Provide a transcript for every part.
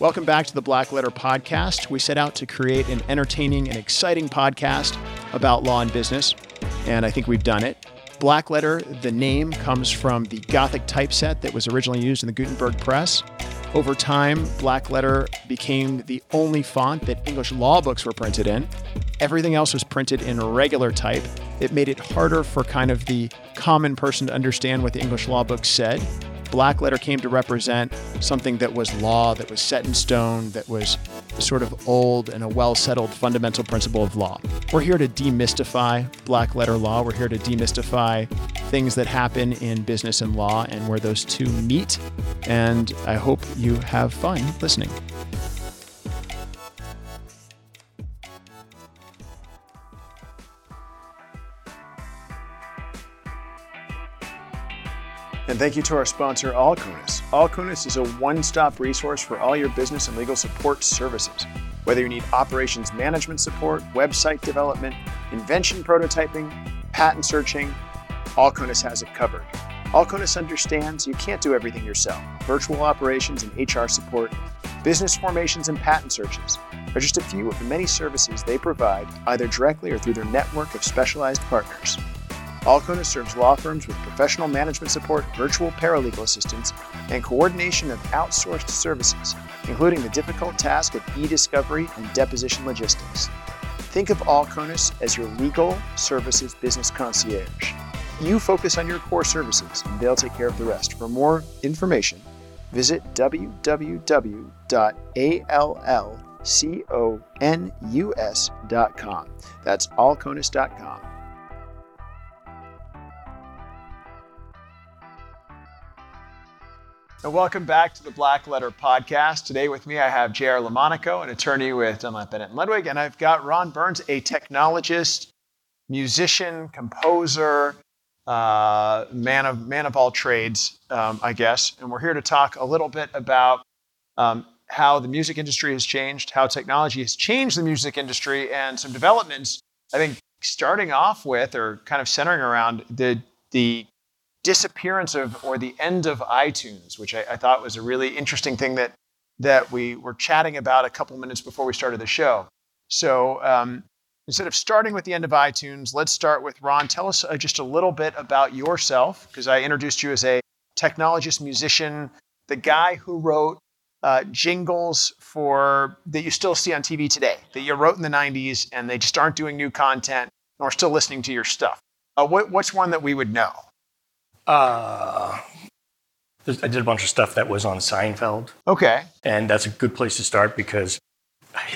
Welcome back to the Black Letter Podcast. We set out to create an entertaining and exciting podcast about law and business, and I think we've done it. Black Letter, the name, comes from the Gothic typeset that was originally used in the Gutenberg press. Over time, Black Letter became the only font that English law books were printed in. Everything else was printed in regular type. It made it harder for kind of the common person to understand what the English law books said black letter came to represent something that was law, that was set in stone, that was sort of old and a well settled fundamental principle of law. We're here to demystify black letter law. We're here to demystify things that happen in business and law and where those two meet. And I hope you have fun listening. And thank you to our sponsor, Alcunis. Alcunis is a one stop resource for all your business and legal support services. Whether you need operations management support, website development, invention prototyping, patent searching, Alcunis has it covered. Alcunis understands you can't do everything yourself. Virtual operations and HR support, business formations and patent searches are just a few of the many services they provide, either directly or through their network of specialized partners. Alcunis serves law firms with professional management support, virtual paralegal assistance, and coordination of outsourced services, including the difficult task of e discovery and deposition logistics. Think of Alcunis as your legal services business concierge. You focus on your core services, and they'll take care of the rest. For more information, visit www.allconus.com. That's alconus.com. And welcome back to the Black Letter Podcast. Today with me, I have J.R. Lamonaco, an attorney with Dunlap Bennett and Ludwig, and I've got Ron Burns, a technologist, musician, composer, uh, man of man of all trades, um, I guess. And we're here to talk a little bit about um, how the music industry has changed, how technology has changed the music industry, and some developments. I think starting off with, or kind of centering around the the disappearance of or the end of iTunes, which I, I, thought was a really interesting thing that that we were chatting about a couple minutes before we started the show. So um, instead of starting with the end of iTunes, let's start with Ron. Tell us uh, just a little bit about yourself, because I introduced you as a technologist, musician, the guy who wrote uh, jingles for that you still see on TV today, that you wrote in the '90s, and they just aren't doing new content, and we're still listening to your stuff. Uh, what, what's one that we would know? Uh, I did a bunch of stuff that was on Seinfeld. Okay. And that's a good place to start because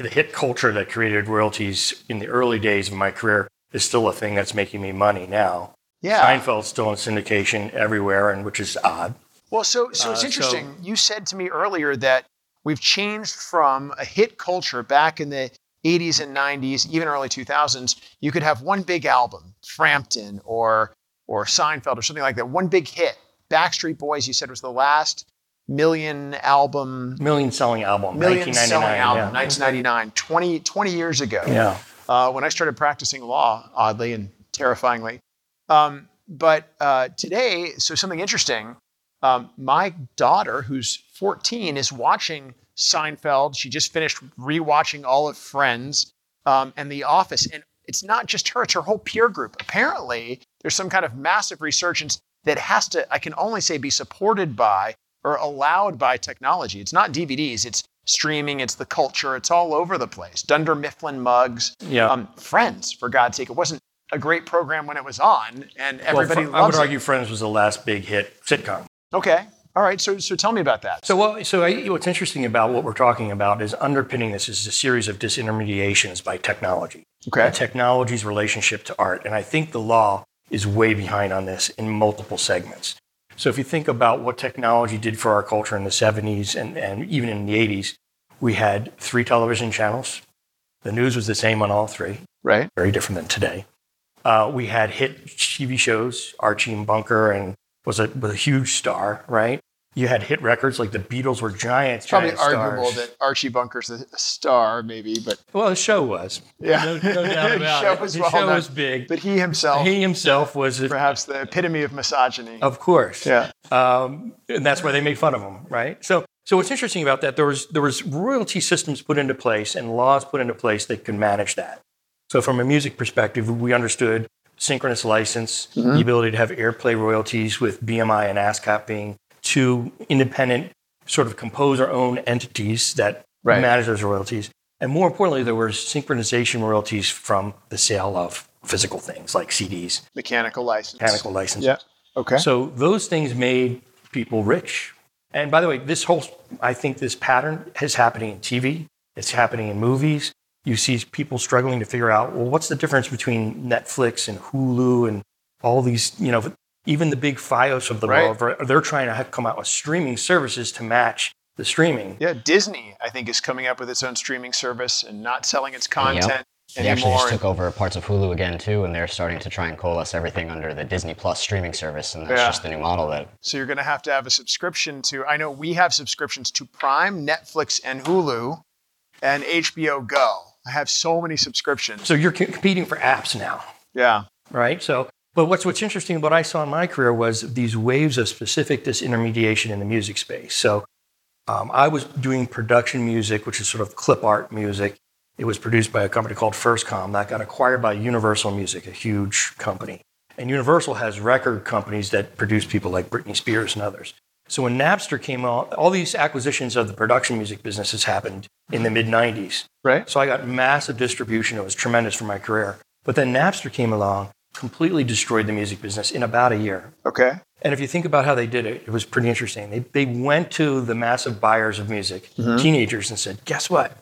the hit culture that created royalties in the early days of my career is still a thing that's making me money now. Yeah. Seinfeld's still in syndication everywhere, and which is odd. Well, so so it's uh, interesting. So, you said to me earlier that we've changed from a hit culture back in the 80s and 90s, even early 2000s. You could have one big album, Frampton or or Seinfeld or something like that. One big hit. Backstreet Boys, you said was the last million album, million selling album, million selling album, yeah. 1999, 20, 20 years ago. Yeah. Uh, when I started practicing law, oddly and terrifyingly. Um, but uh, today, so something interesting. Um, my daughter, who's 14, is watching Seinfeld. She just finished rewatching all of Friends um, and The Office, and it's not just her; it's her whole peer group. Apparently, there's some kind of massive resurgence that has to, I can only say, be supported by or allowed by technology. It's not DVDs, it's streaming, it's the culture, it's all over the place. Dunder Mifflin mugs, yeah. Um, Friends, for God's sake. It wasn't a great program when it was on, and everybody well, I would it. argue Friends was the last big hit sitcom. Okay. All right, so, so tell me about that. So, well, so I, what's interesting about what we're talking about is underpinning this is a series of disintermediations by technology. Okay. technology's relationship to art. And I think the law is way behind on this in multiple segments. So if you think about what technology did for our culture in the 70s and, and even in the 80s, we had three television channels. The news was the same on all three. Right. Very different than today. Uh, we had hit TV shows, Archie and Bunker, and was a, was a huge star, right? You had hit records like the Beatles were giants. It's probably giant arguable stars. that Archie Bunker's a star, maybe, but well, the show was. Yeah, no, no doubt about show it. Was the well show done. was big, but he himself, he himself was perhaps the epitome of misogyny. Of course, yeah, um, and that's why they made fun of him, right? So, So what's interesting about that, there was there was royalty systems put into place and laws put into place that could manage that. So from a music perspective, we understood synchronous license, the ability to have airplay royalties with BMI and ASCAP being two independent sort of compose our own entities that Right. manage those royalties. And more importantly, there were synchronization royalties from the sale of physical things like CDs, Mechanical license. mechanical licenses. Yeah. Okay. So those things made people rich. And by the way, this whole, I think this pattern is happening in TV. It's happening in movies. You see people struggling to figure out, well, what's the difference between Netflix and Hulu and all these, you know, even the big FiOS of the Right. world, they're trying to have come out with streaming services to match the streaming. yeah, Disney, I think, is coming up with its own streaming service and not selling its content They actually just took over parts of Hulu again too, and they're starting to try and coalesce everything under the Disney Plus streaming service, and that's Yeah. just the new model that So you're going to have to have a subscription to. I know we have subscriptions to Prime, Netflix, and Hulu, and HBO Go. I have so many subscriptions. So you're co- competing for apps now. Yeah. right? So, but what's what's interesting, what I saw in my career was these waves of specific disintermediation in the music space. So, um, I was doing production music, which is sort of clip art music. It was produced by a company called FirstCom that got acquired by Universal Music, a huge company. And Universal has record companies that produce people like Britney Spears and others. So when Napster came out, all these acquisitions of the production music businesses happened in the mid 90s. Right. So I got massive distribution. It was tremendous for my career. But then Napster came along, completely destroyed the music business in about a year. Okay. And if you think about how they did it, it was pretty interesting. They, they went to the massive buyers of music, mm-hmm. teenagers, and said, guess what?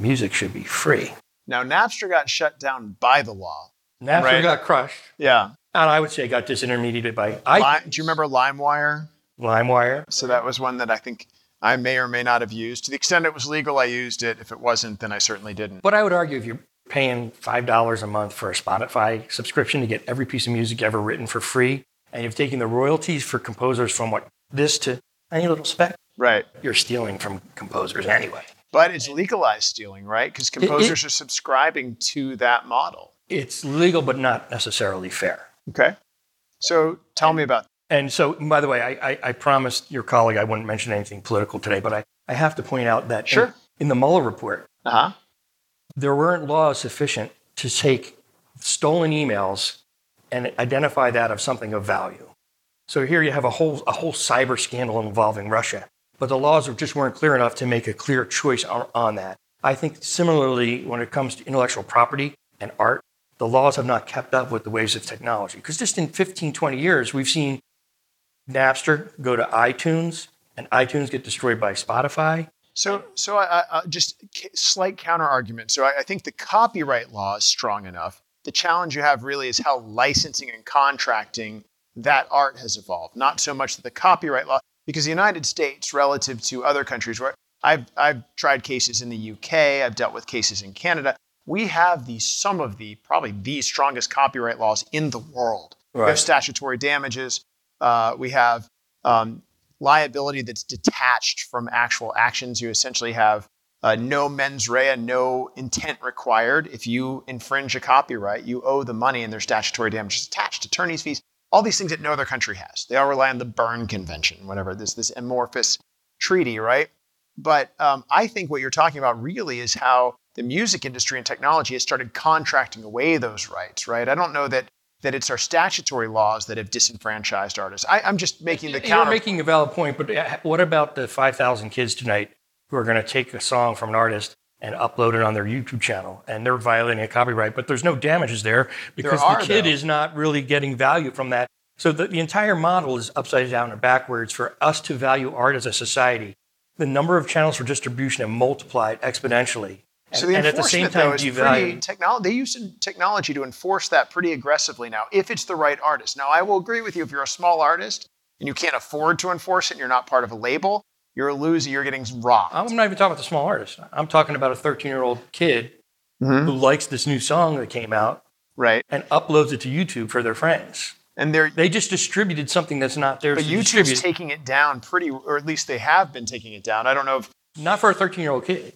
Music should be free. Now Napster got shut down by the law. Napster Right. got crushed. Yeah. And I would say got disintermediated by I, do you remember LimeWire? LimeWire. So that was one that I think I may or may not have used. To the extent it was legal, I used it. If it wasn't, then I certainly didn't. But I would argue if you're paying $5 a month for a Spotify subscription to get every piece of music ever written for free, and you've taken the royalties for composers from what this to any little speck, Right. you're stealing from composers anyway. But it's legalized stealing, right? Because composers are subscribing to that model. It's legal, but not necessarily fair. Okay. So tell me about And so, by the way, I, I, I promised your colleague I wouldn't mention anything political today, but I, I have to point out that in- Sure. in, the Mueller report, uh huh. There weren't laws sufficient to take stolen emails and identify that of something of value. So here you have a whole, a whole cyber scandal involving Russia, but the laws just weren't clear enough to make a clear choice on, on that. I think similarly, when it comes to intellectual property and art, the laws have not kept up with the waves of technology. Because just in 15, 20 years, we've seen Napster go to iTunes, and iTunes get destroyed by Spotify. So, so I, I, just slight counter argument. So, I, I think the copyright law is strong enough. The challenge you have really is how licensing and contracting that art has evolved. Not so much that the copyright law, because the United States, relative to other countries, where I've I've tried cases in the UK, I've dealt with cases in Canada. We have the some of the probably the strongest copyright laws in the world. We have statutory damages. Uh, we have um, liability that's detached from actual actions. You essentially have uh, no mens rea, no intent required. If you infringe a copyright, you owe the money and there's statutory damages attached, attorney's fees, all these things that no other country has. They all rely on the Berne Convention, whatever this this amorphous treaty, right? But um, I think what you're talking about really is how the music industry and technology has started contracting away those rights, right? I don't know that that it's our statutory laws that have disenfranchised artists. I, I'm just making the You're counter. making a valid point, but uh, what about the 5,000 kids tonight who are going to take a song from an artist and upload it on their YouTube channel and they're violating a copyright, but there's no damages there because are, the kid though. is not really getting value from that. So the, the entire model is upside down and backwards for us to value art as a society. The number of channels for distribution have multiplied exponentially. And, So the and at the same enforcement, time, though, is pretty technology. They use technology to enforce that pretty aggressively now, if it's the right artist. Now, I will agree with you. If you're a small artist and you can't afford to enforce it, and you're not part of a label, you're a loser. You're getting robbed. I'm not even talking about the small artist. I'm talking about a 13 year old kid Mhm. who likes this new song that came out right? and uploads it to YouTube for their friends. And they're They just distributed something that's not theirs but YouTube's distribute. taking it down pretty, or at least they have been taking it down. I don't know if not for a 13 year old kid.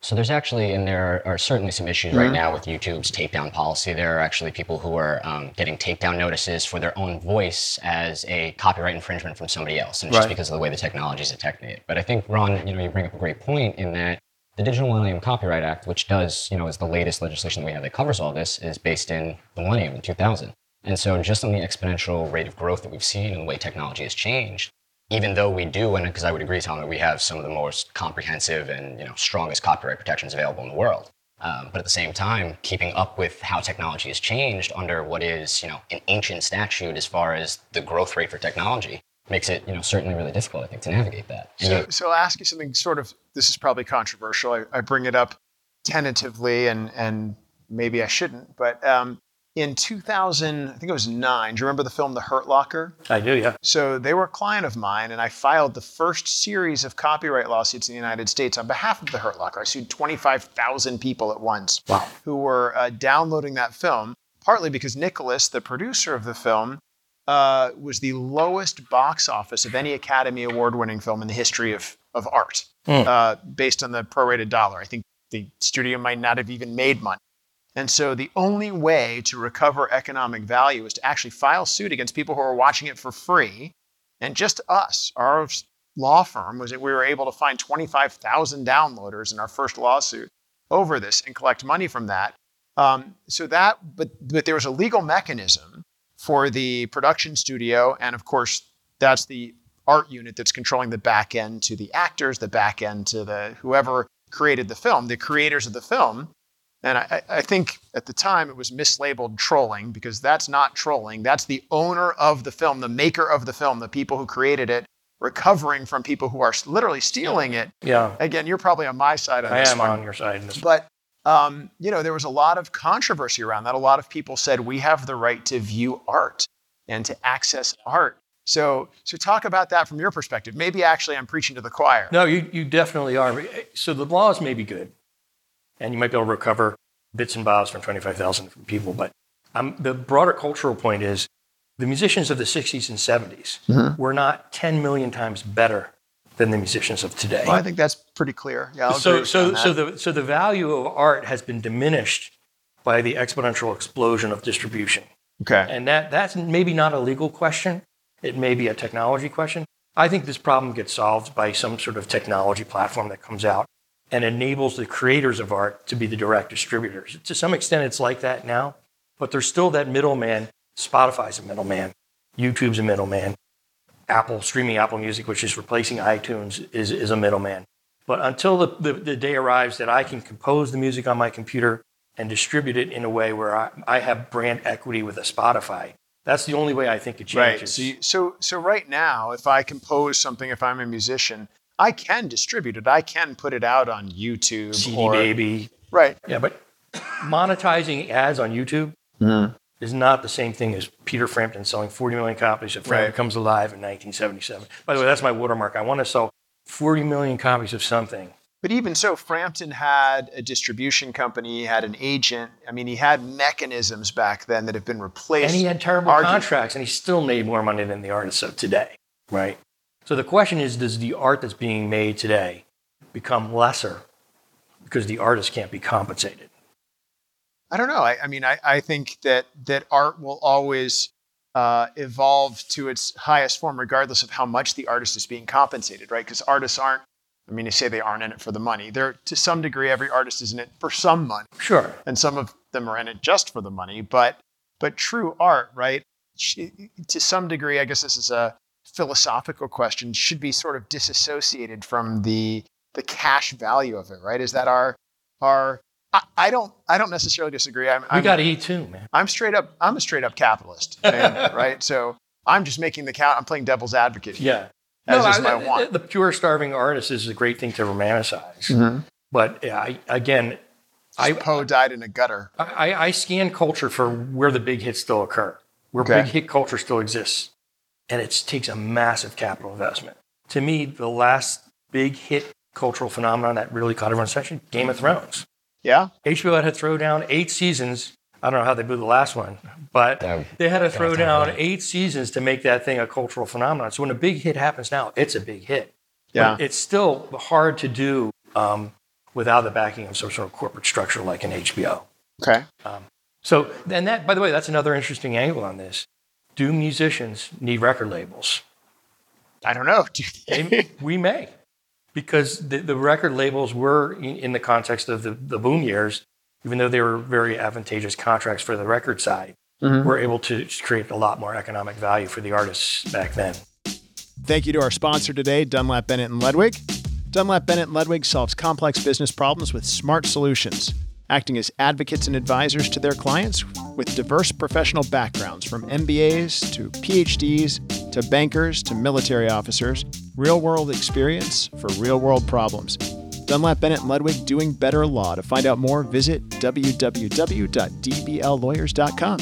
So there's actually, and there are, certainly some issues right now with YouTube's takedown policy. There are actually people who are um, getting takedown notices for their own voice as a copyright infringement from somebody else, and it's just because of the way the technology is detecting it. But I think Ron, you know, you bring up a great point in that the Digital Millennium Copyright Act, which does, you know, is the latest legislation that we have that covers all this, is based in the millennium in 2000. And so just on the exponential rate of growth that we've seen and the way technology has changed, even though we do, and because I would agree, Tom, that we have some of the most comprehensive and you know strongest copyright protections available in the world. Um, but at the same time, keeping up with how technology has changed under what is you know an ancient statute as far as the growth rate for technology makes it you know certainly really difficult, I think, to navigate that. And So, you- so I'll ask you something sort of, this is probably controversial. I, I bring it up tentatively and, and maybe I shouldn't, but um, in 2000, I think it was nine, do you remember the film The Hurt Locker? I do, yeah. So they were a client of mine, and I filed the first series of copyright lawsuits in the United States on behalf of the Hurt Locker. I sued 25,000 people at once Wow. who were uh, downloading that film, partly because Nicholas, the producer of the film, uh, was the lowest box office of any Academy Award winning film in the history of, of art, Hmm. uh, based on the prorated dollar. I think the studio might not have even made money. And so the only way to recover economic value is to actually file suit against people who are watching it for free. And just us, our law firm, was that we were able to find 25,000 downloaders in our first lawsuit over this and collect money from that. Um, so that, but but there was a legal mechanism for the production studio, and of course, that's the art unit that's controlling the back end to the actors, the back end to the whoever created the film, the creators of the film. And I, I think at the time it was mislabeled trolling because that's not trolling. That's the owner of the film, the maker of the film, the people who created it, recovering from people who are literally stealing it. Yeah. Again, you're probably on my side on this. I this am one. on your side. But um, you know, there was a lot of controversy around that. A lot of people said we have the right to view art and to access art. So, so talk about that from your perspective. Maybe actually I'm preaching to the choir. No, you, you definitely are. So the laws may be good, and you might be able to recover bits and bobs from 25,000 different people. But um, the broader cultural point is the musicians of the 60s and 70s were not 10 million times better than the musicians of today. Well, I think that's pretty clear. Yeah, I'll so so so the so the value of art has been diminished by the exponential explosion of distribution. okay. And that that's maybe not a legal question. It may be a technology question. I think this problem gets solved by some sort of technology platform that comes out and enables the creators of art to be the direct distributors. To some extent, it's like that now, but there's still that middleman. Spotify's a middleman. YouTube's a middleman. Apple, streaming Apple Music, which is replacing iTunes, is, is a middleman. But until the, the, the day arrives that I can compose the music on my computer and distribute it in a way where I, I have brand equity with a Spotify, that's the only way I think it changes. Right. So, you, so, so right now, if I compose something, if I'm a musician, I can distribute it. I can put it out on YouTube CD or Baby. right. Yeah, but monetizing ads on YouTube Mm-hmm. is not the same thing as Peter Frampton selling 40 million copies of Frampton Right. Comes Alive in 1977. By the way, that's my watermark. I want to sell 40 million copies of something. But even so, Frampton had a distribution company, he had an agent. I mean, he had mechanisms back then that have been replaced. And he had terrible Argue- contracts, and he still made more money than the artists of today, right? So the question is, does the art that's being made today become lesser because the artist can't be compensated? I don't know. I, I mean, I, I think that that art will always uh, evolve to its highest form, regardless of how much the artist is being compensated, right? Because artists aren't. I mean, you say they aren't in it for the money. They're to some degree, every artist is in it for some money, Sure. and some of them are in it just for the money. But but true art, right? To some degree, I guess this is a philosophical question. Should be sort of disassociated from the the cash value of it, right? Is that our our I, I don't I don't necessarily disagree. I'm, We I'm got to eat too, man. I'm straight up. I'm a straight up capitalist, man, right? So I'm just making the count. I'm playing devil's advocate. Yeah. as is I- my want. The pure starving artist is a great thing to romanticize. Mm-hmm. But yeah, I, again, I, I, Poe died in a gutter. I, I scan culture for where the big hits still occur, where Okay. big hit culture still exists. And it takes a massive capital investment. To me, the last big hit cultural phenomenon that really caught everyone's attention, Game of Thrones. Yeah, HBO had to throw down eight seasons. I don't know how they blew the last one, but Yeah, they had to throw down about eight seasons to make that thing a cultural phenomenon. So when a big hit happens now, it's a big hit. Yeah. But it's still hard to do um, without the backing of some sort of corporate structure like an HBO. Okay. So, and that, by the way, that's another interesting angle on this. Do musicians need record labels? I don't know. They- They- we may, because the, the record labels were in, in the context of the, the boom years, even though they were very advantageous contracts for the record side, mm-hmm. were able to create a lot more economic value for the artists back then. Thank you to our sponsor today, Dunlap Bennett and Ludwig. Dunlap Bennett and Ludwig solves complex business problems with smart solutions, acting as advocates and advisors to their clients with diverse professional backgrounds from MBAs to PhDs to bankers to military officers, real world experience for real world problems. Dunlap Bennett and Ludwig doing better law. To find out more, visit www.dbllawyers.com.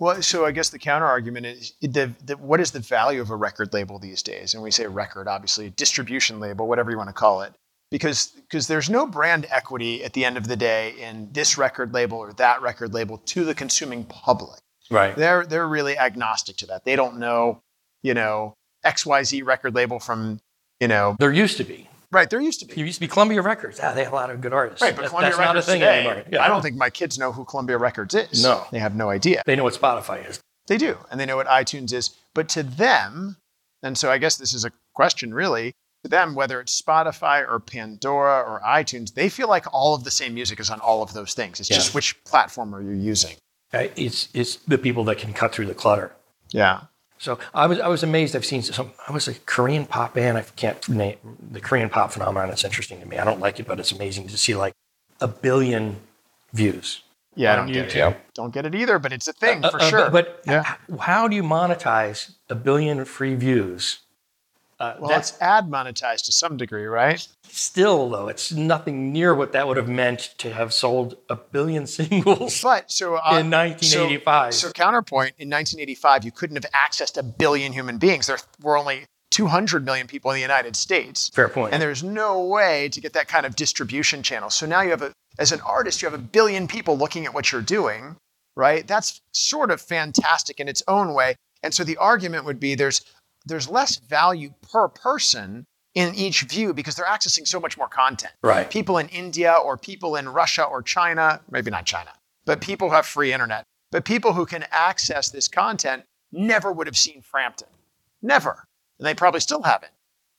Well, so I guess the counter argument is the, the, what is the value of a record label these days? And we say record, obviously, distribution label, whatever you want to call it, because because there's no brand equity at the end of the day in this record label or that record label to the consuming public. Right. They're they're really agnostic to that. They don't know, you know, XYZ record label from, you know, There used to be. right. There used to be. There used to be Columbia Records. Ah, they have a lot of good artists. Right, but That- Columbia that's Records not a thing today, anymore. Yeah. I don't think my kids know who Columbia Records is. No. They have no idea. they know what Spotify is. They do, and they know what iTunes is. But to them, and so I guess this is a question really, to them, whether it's Spotify or Pandora or iTunes, they feel like all of the same music is on all of those things. It's Yeah. just which platform are you using? Uh, It's it's the people that can cut through the clutter. Yeah. So I was I was amazed. I've seen some. I was a Korean pop band. I can't name the Korean pop phenomenon. It's interesting to me. I don't like it, but it's amazing to see like a billion views. Yeah, I on don't get it. Yep. Don't get it either, but it's a thing Uh, for uh, sure. But, but Yeah. how do you monetize a billion free views? Uh, well, that's ad monetized to some degree, right? still though. It's nothing near what that would have meant to have sold a billion singles. But so uh, In 1985. So, so counterpoint in 1985, you couldn't have accessed a billion human beings. There were only 200 million people in the United States. Fair point. And there's no way to get that kind of distribution channel. So now you have a, as an artist, you have a billion people looking at what you're doing, right? That's sort of fantastic in its own way. And so the argument would be there's there's less value per person in each view because they're accessing so much more content. Right. People in India or people in Russia or China, maybe not China, but people who have free internet. But people who can access this content never would have seen Frampton. Never. And they probably still haven't.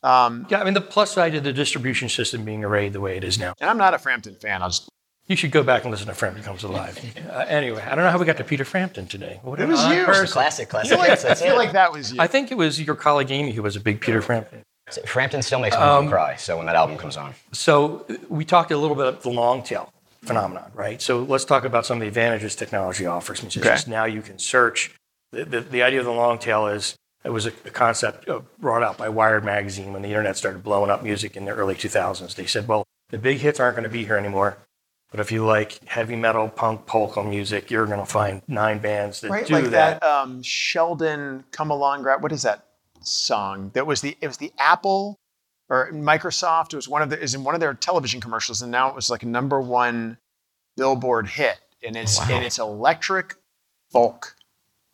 Um, yeah, I mean the plus side of the distribution system being arrayed the way it is now. and I'm not a Frampton fan. I'll just You should go back and listen to Frampton Comes Alive. Uh, anyway, I don't know how we got to Peter Frampton today. What It an was odd you. person. Classic, I classic. feel like, Yes, I feel like that was you. I think it was your colleague Amy who was a big Peter Frampton. Frampton still makes my Um, mom cry. So when that album comes on, So we talked a little bit about the long tail phenomenon, right? So let's talk about some of the advantages technology offers musicians. Okay. Now you can search. The, the, the idea of the long tail is it was a, a concept uh, brought out by Wired magazine when the internet started blowing up music in the early 2000s. They said, well, the big hits aren't going to be here anymore. But if you like heavy metal, punk, polka music, you're going to find nine bands that right, do Right, like that. that, um, Sheldon Come Along. Gra- What is that song? That was the it was the Apple or Microsoft. It was one of the is in one of their television commercials, and now it was like a number one Billboard hit, and it's Wow. and it's electric folk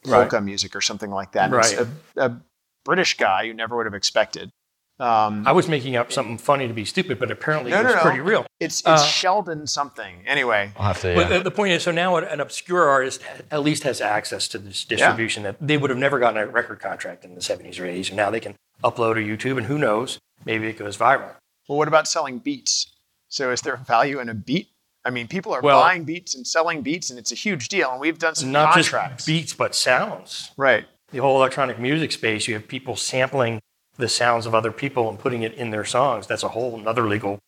Right. polka music or something like that. And It's Right. a, a British guy you never would have expected. Um, I was making up something funny to be stupid, but apparently No, it was no. pretty real. it's it's uh, Sheldon something. Anyway, I'll have to. But the, the point is, so now an obscure artist at least has access to this distribution that they would have never gotten a record contract in the 70s or 80s. And now they can upload to YouTube, and who knows, maybe it goes viral. Well, what about selling beats? So is there value in a beat? I mean, people are Well- buying beats and selling beats, and it's a huge deal. And we've done some Not contracts. just beats, but sounds. right. The whole electronic music space, you have people sampling the sounds of other people and putting it in their songs. That's a whole another legal,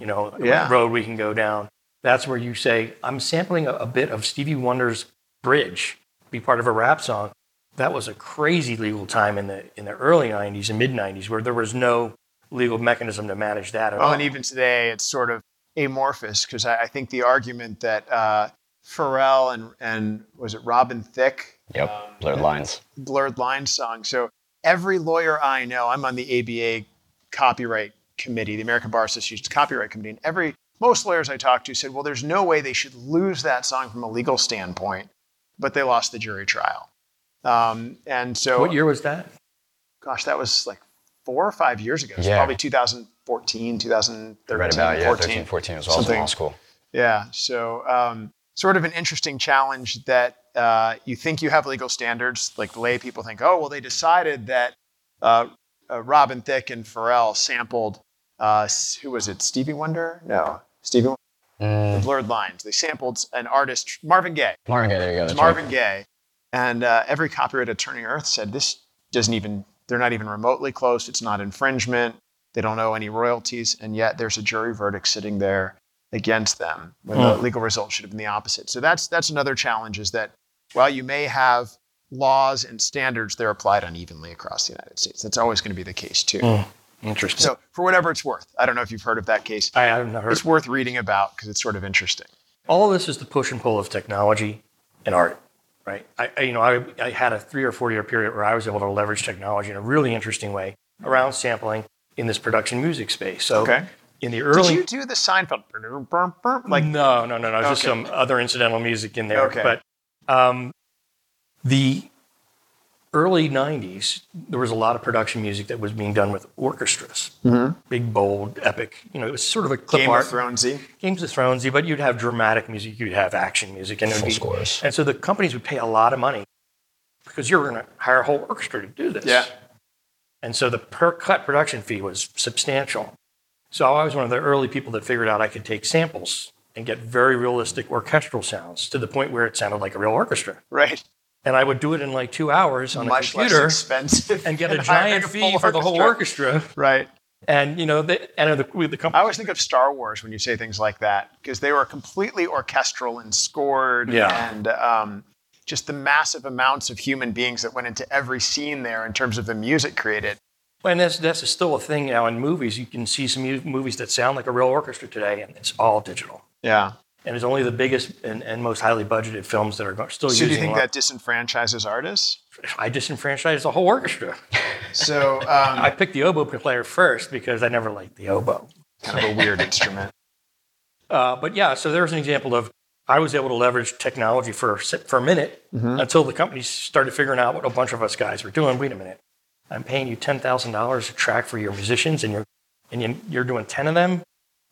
you know, Yeah. road we can go down. That's where you say, I'm sampling a, a bit of Stevie Wonder's bridge, be part of a rap song. That was a crazy legal time in the in the early 90s and mid 90s where there was no legal mechanism to manage that at Well, all. and even today, it's sort of amorphous because I, I think the argument that uh, Pharrell and and was it Robin Thicke yep. Blurred lines. blurred lines song. So every lawyer I know, I'm on the ABA copyright committee, the American Bar Association's copyright committee, and every most lawyers I talked to said, well, there's no way they should lose that song from a legal standpoint, but they lost the jury trial. Um, and so, what year was that? gosh, that was like four or five years ago. It's Yeah. probably 2014, 2013, Read about, yeah, 14. 13, 14 was also Something- in law school. Yeah. So, um, sort of an interesting challenge that uh, you think you have legal standards. Like the lay people think, oh, well, they decided that uh, uh, Robin Thicke and Pharrell sampled, uh, who was it, Stevie Wonder? No, Stevie Wonder. Mm, Blurred Lines. They sampled an artist, Marvin Gaye. Marvin Gaye, there you go. It's that's right. Marvin Gaye. And uh, every copyright attorney on earth said this doesn't even, they're not even remotely close. It's not infringement. They don't owe any royalties. And yet there's a jury verdict sitting there against them when the Hmm. legal result should have been the opposite. So that's, that's another challenge is that while you may have laws and standards, that are applied unevenly across the United States. That's always going to be the case too. Hmm. Interesting. So for whatever it's worth, I don't know if you've heard of that case. I haven't heard. It's worth reading about because it's sort of interesting. all of this is the push and pull of technology and art, right? I, I- you know, I, I had a three or four year period where I was able to leverage technology in a really interesting way around sampling in this production music space. So Okay. in the early. Did you do the Seinfeld? Like no, no, no, no, just Okay. some other incidental music in there. Okay. But um, the early '90s, there was a lot of production music that was being done with orchestras, big, bold, epic. You know, it was sort of a clip Game art. of Thronesy. Games of Thronesy, but you'd have dramatic music, you'd have action music, and Full be scores. And so the companies would pay a lot of money because you're going to hire a whole orchestra to do this. Yeah. And so the per cut production fee was substantial. So I was one of the early people that figured out I could take samples and get very realistic orchestral sounds to the point where it sounded like a real orchestra. Right. And I would do it in like two hours on Much a computer and get a giant a fee for the whole orchestra. Right. And you know, the, and the, the I always think of Star Wars when you say things like that because they were completely orchestral and scored, Yeah. and um, just the massive amounts of human beings that went into every scene there in terms of the music created. And that's, that's still a thing now in movies. You can see some movies that sound like a real orchestra today, and it's all digital. Yeah. And it's only the biggest and, and most highly budgeted films that are still So do using you think that disenfranchises artists? I disenfranchised the whole orchestra. So um, I picked the oboe player first because I never liked the oboe. kind of a weird instrument. Uh, but yeah, so there's an example of I was able to leverage technology for a for a minute Mm-hmm. until the companies started figuring out what a bunch of us guys were doing. Wait a minute, I'm paying you ten thousand dollars a track for your musicians, and you're and you're doing ten of them,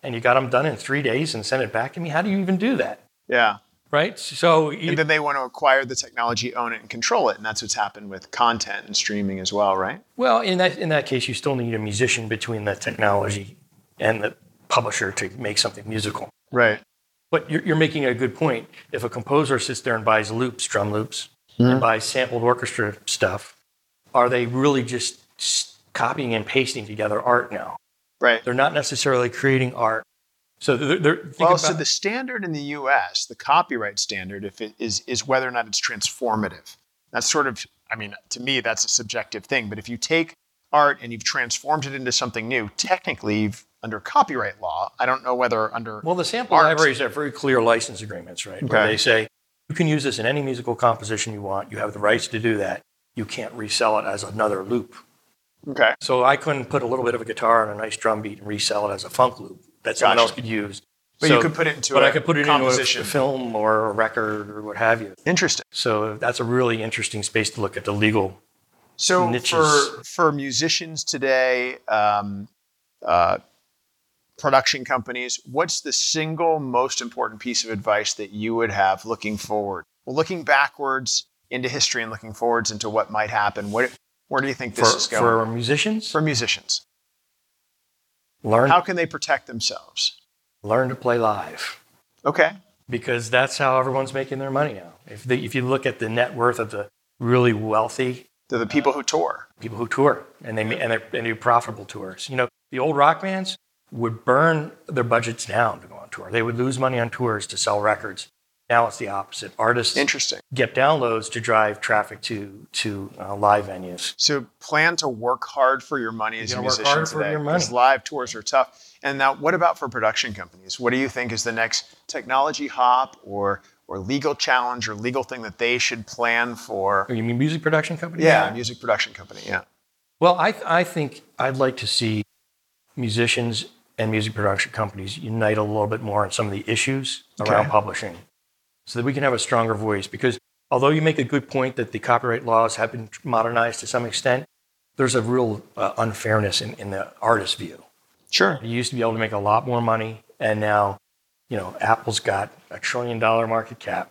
and you got them done in three days and sent it back to me. How do you even do that? Yeah. Right? So you, And then they want to acquire the technology, own it, and control it. And that's what's happened with content and streaming as well, right? Well, in that in that case, you still need a musician between the technology and the publisher to make something musical. Right. But you're, you're making a good point. If a composer sits there and buys loops, drum loops, Mm-hmm. and buys sampled orchestra stuff, are they really just copying and pasting together art now? Right. They're not necessarily creating art. So they're, they're Well, about, so the standard in the U.S., the copyright standard, if it is is whether or not it's transformative. That's sort of, I mean, to me, that's a subjective thing. But if you take art and you've transformed it into something new, technically, you've, under copyright law, I don't know whether under well, the sample art. libraries have very clear license agreements, right? Where Okay. they say you can use this in any musical composition you want. You have the rights to do that. You can't resell it as another loop. Okay, So I couldn't put a little bit of a guitar on a nice drum beat and resell it as a funk loop that someone Gotcha. else could use. But So- you could put it into but a could put it composition. into a, film or a record or what have you. interesting. So that's a really interesting space to look at the legal. So niches. for for musicians today, um, uh, production companies, what's the single most important piece of advice that you would have looking forward? Well, looking backwards into history and looking forwards into what might happen. What where do you think this For, is going? for musicians, for musicians, learn how can they protect themselves? learn to play live Okay, because that's how everyone's making their money now. If the, if you look at the net worth of the really wealthy they're the people uh, who tour. people who tour and they and they and do profitable tours. You know, the old rock bands would burn their budgets down to go on tour. They would lose money on tours to sell records. Now it's the opposite. Artists Interesting. get downloads to drive traffic to to uh, live venues. So plan to work hard for your money as a gotta work musician hard for today. your money. Because live tours are tough. And now, what about for production companies? What do you think is the next technology hop or or legal challenge or legal thing that they should plan for? Oh, You mean music production company? Yeah, music production company. Yeah. Well, I I think I'd like to see musicians and music production companies unite a little bit more on some of the issues around publishing, so that we can have a stronger voice. Because although you make a good point that the copyright laws have been modernized to some extent, there's a real uh, unfairness in, in the artist's view. Sure. You used to be able to make a lot more money, and now, you know, Apple's got a trillion dollar market cap.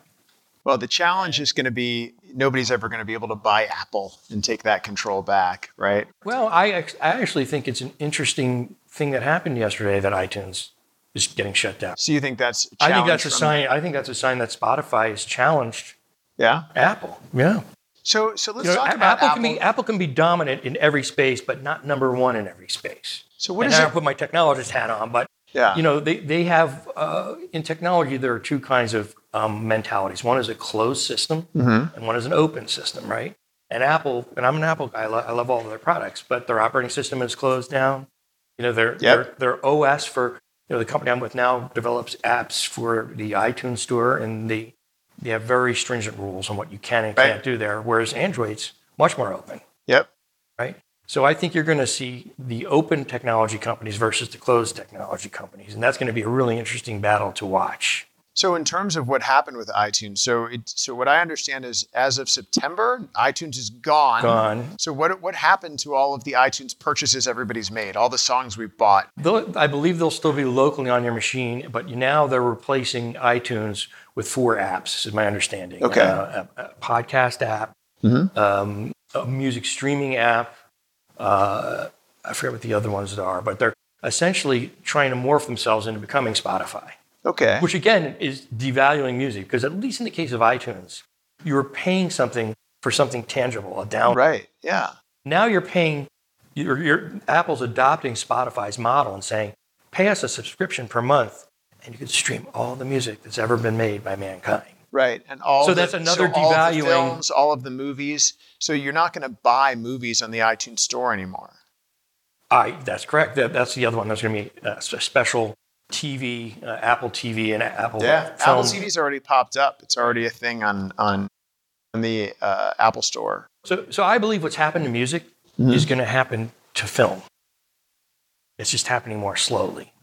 Well, the challenge is going to be nobody's ever going to be able to buy Apple and take that control back, right? Well, I, I actually think it's an interesting thing that happened yesterday that iTunes is getting shut down. So you think that's? I think that's a sign. I think that's a sign that Spotify has challenged Yeah. Apple. Yeah. So so let's You know, talk A- about Apple, Apple. can be Apple can be dominant in every space, but not number one in every space. so what and is I it? put my technologist hat on, but Yeah. you know they, they have uh, in technology there are two kinds of um, mentalities. One is a closed system, Mm-hmm. and one is an open system, right? And Apple, and I'm an Apple guy. I, lo- I love all of their products, but their operating system is closed down. You know, their Yep. their, their OS for you know the company I'm with now develops apps for the iTunes store, and they they have very stringent rules on what you can and Right. can't do there. Whereas Android's much more open Yep. right? So I think you're going to see the open technology companies versus the closed technology companies, and that's going to be a really interesting battle to watch. So in terms of what happened with iTunes, so it, so what I understand is as of September, iTunes is gone. Gone. So what what happened to all of the iTunes purchases everybody's made, all the songs we've bought? They'll, I believe they'll still be locally on your machine, but now they're replacing iTunes with four apps, This is my understanding. Okay. Uh, a, a podcast app, Mhm. um, a music streaming app. Uh, I forget what the other ones are, but they're essentially trying to morph themselves into becoming Spotify. Okay. which again is devaluing music because at least in the case of iTunes, you were paying something for something tangible, a download. right. Yeah. Now you're paying, you're, you're, Apple's adopting Spotify's model and saying, pay us a subscription per month, and you can stream all the music that's ever been made by mankind. Right. And all So the- that's another so all the devaluing- films, all of the movies. So you're not going to buy movies on the iTunes store anymore. I, that's correct. That, that's the other one. There's going to be a special TV, uh, Apple TV, and Apple Yeah. film. Apple TV's already popped up. It's already a thing on on on the uh, Apple Store. So, so I believe what's happened to music Mhm. is going to happen to film. It's just happening more slowly,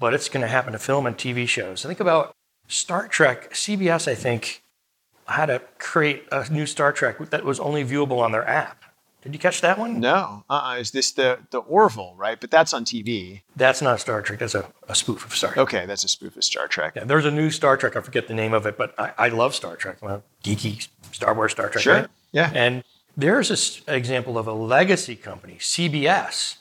but it's going to happen to film and TV shows. Think about Star Trek. CBS, I think, had to create a new Star Trek that was only viewable on their app. Did you catch that one? No. Uh-uh. Is this the the Orville, right? But that's on TV. That's not Star Trek. That's a, a spoof of Star Trek. Okay, that's a spoof of Star Trek. Yeah, there's a new Star Trek. I forget the name of it, but I, I love Star Trek. I'm a geeky Star Wars Star Trek. Sure. right? Yeah. And there's an example of a legacy company, CBS,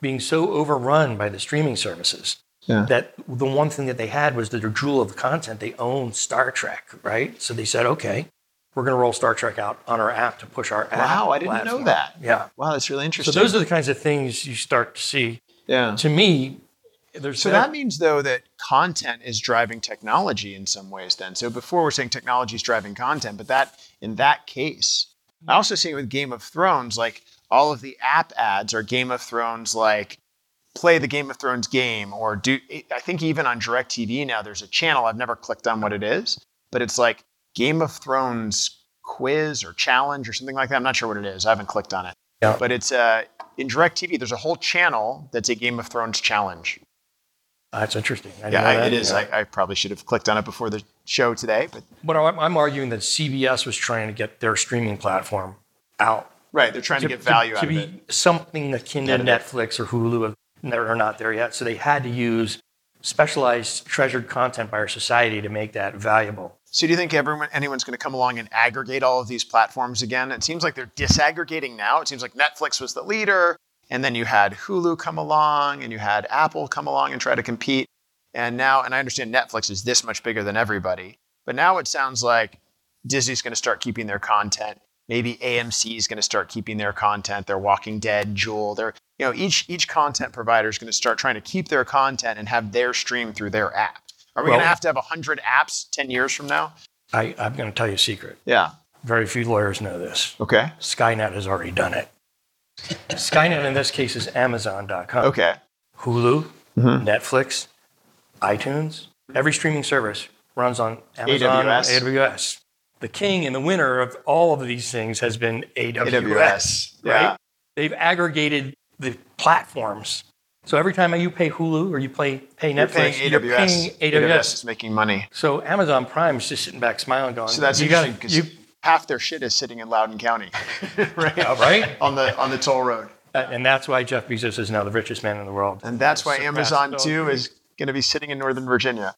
being so overrun by the streaming services Yeah. that the one thing that they had was the jewel of the content. They owned Star Trek, right? So they said, okay, we're going to roll Star Trek out on our app to push our app. Wow, I didn't know that. Yeah. Wow, that's really interesting. So those are the kinds of things you start to see. yeah. To me, there's So that means though that content is driving technology in some ways then. So before we're saying technology is driving content, but that in that case, I also see it with Game of Thrones, like all of the app ads are Game of Thrones like play the Game of Thrones game or do I think even on DirecTV now there's a channel I've never clicked on what it is, but it's like Game of Thrones quiz or challenge or something like that. I'm not sure what it is. I haven't clicked on it. Yeah. But it's uh in DirecTV there's a whole channel that's a Game of Thrones challenge. that's interesting. I Yeah, I, that. it is. Yeah. I, I probably should have clicked on it before the show today, but But I'm, I'm arguing that CBS was trying to get their streaming platform out right, they're trying to, get value to, out of be something akin to it. Netflix or Hulu. They're not there yet, so they had to use specialized, treasured content by our society to make that valuable. So, do you think everyone, anyone's going to come along and aggregate all of these platforms again? It seems like they're disaggregating now. It seems like Netflix was the leader, and then you had Hulu come along, and you had Apple come along and try to compete. And now, and I understand Netflix is this much bigger than everybody, but now it sounds like Disney's going to start keeping their content. Maybe AMC is going to start keeping their content. Their Walking Dead, Jewel. They're you know each each content provider is going to start trying to keep their content and have their stream through their app. Are we Well- going to have to have hundred apps ten years from now? I, I'm going to tell you a secret. Yeah. Very few lawyers know this. Okay. Skynet has already done it. Skynet in this case is Amazon.com. Okay. Hulu, Mhm. Netflix, iTunes, every streaming service runs on Amazon AWS. AWS. The king and the winner of all of these things has been AWS. AWS. Right? Yeah. They've aggregated the platforms. So every time you pay Hulu or you pay pay Netflix, paying you're paying AWS AWS. is making money. So Amazon Prime is just sitting back smiling, going, So that's you got interesting because you, half their shit is sitting in Loudoun County, right? yeah, right? on the on the toll road. Uh, and that's why Jeff Bezos is now the richest man in the world. And that's why Amazon too is going to be sitting in Northern Virginia.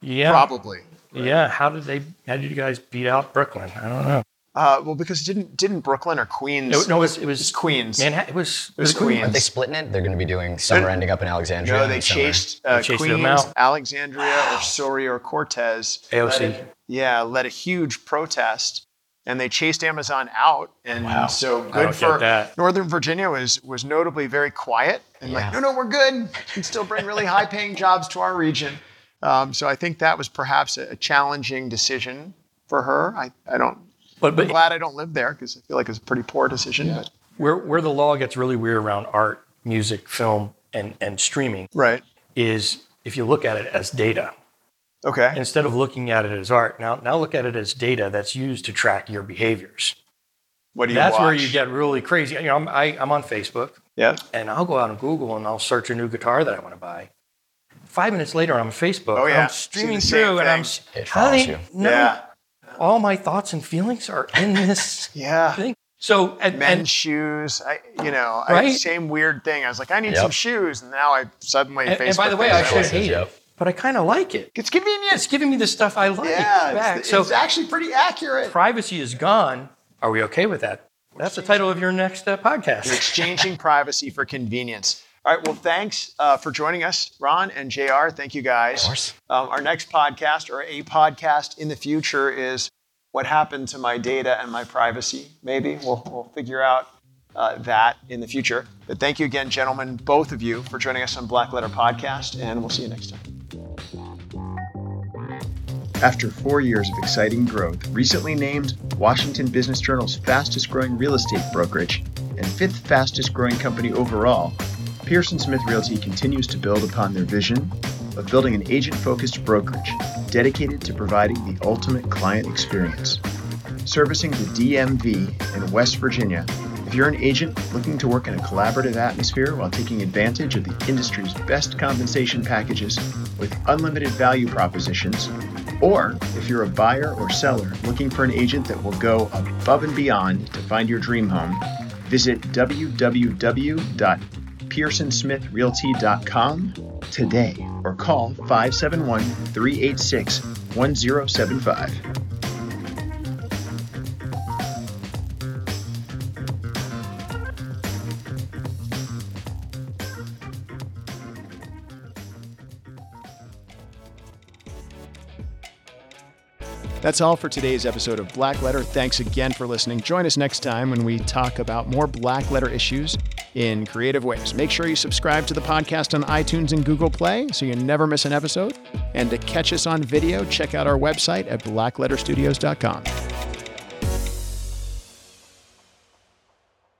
Yeah. Probably. Yeah. How did they? How did you guys beat out Brooklyn? I don't know. Uh, well, because didn't didn't Brooklyn or Queens? It, no, it was, it it's was Queens. Manhattan. It was, It was Queens. Are they splitting it? They're going to be doing summer They're- ending up in Alexandria. no, they and summer- chased, uh, They chased Queens, them out. Alexandria, or Soria, or Cortez. AOC. led a- yeah, led a huge protest, and they chased Amazon out. And Wow. so good for that. Northern Virginia was was notably very quiet and like, no, no, we're good. We can still bring really high paying jobs to our region. Um, so I think that was perhaps a, a challenging decision for her. I, I don't. But I'm glad I don't live there because I feel like it's a pretty poor decision. But where where the law gets really weird around art, music, film, and and streaming right. is if you look at it as data Okay. instead of looking at it as art. Now now look at it as data that's used to track your behaviors. What do you That's where you get really crazy. You know, I'm, I, I'm on Facebook Yeah. and I'll go out on Google and I'll search a new guitar that I want to buy. Five minutes later, I'm on Facebook. Oh, yeah. I'm streaming the same through, and I'm thing. It how follows you. know Yeah. All my thoughts and feelings are in this Yeah. thing? So and, men's and, shoes. I, you know, I, Right? same weird thing. I was like, I need Yep. some shoes, and now I suddenly. and, and by the way, I thinks should hate Yep. it, but I kind of like it. It's convenient. It's giving me the stuff I like yeah, back. it's, so it's actually pretty accurate. privacy is gone. Are we okay with that? That's the title of your next uh, podcast. You're exchanging privacy for convenience. All right. Well, thanks uh, for joining us, Ron and Jr. Thank you guys. Of course. Um, our next podcast or a podcast in the future is what happened to my data and my privacy. Maybe we'll, we'll figure out uh, that in the future. But thank you again, gentlemen, both of you, for joining us on Black Letter Podcast, and we'll see you next time. After four years of exciting growth, recently named Washington Business Journal's fastest growing real estate brokerage and fifth fastest growing company overall, Pearson Smith Realty continues to build upon their vision of building an agent focused brokerage dedicated to providing the ultimate client experience. Servicing the DMV and West Virginia, if you're an agent looking to work in a collaborative atmosphere while taking advantage of the industry's best compensation packages with unlimited value propositions, or if you're a buyer or seller looking for an agent that will go above and beyond to find your dream home, visit www.pearsonsmithrealty.com today or call 571 386 1075. That's all for today's episode of Black Letter. Thanks again for listening. Join us next time when we talk about more Black Letter issues in creative ways. Make sure you subscribe to the podcast on iTunes and Google Play so you never miss an episode. And to catch us on video, check out our website at blackletterstudios.com.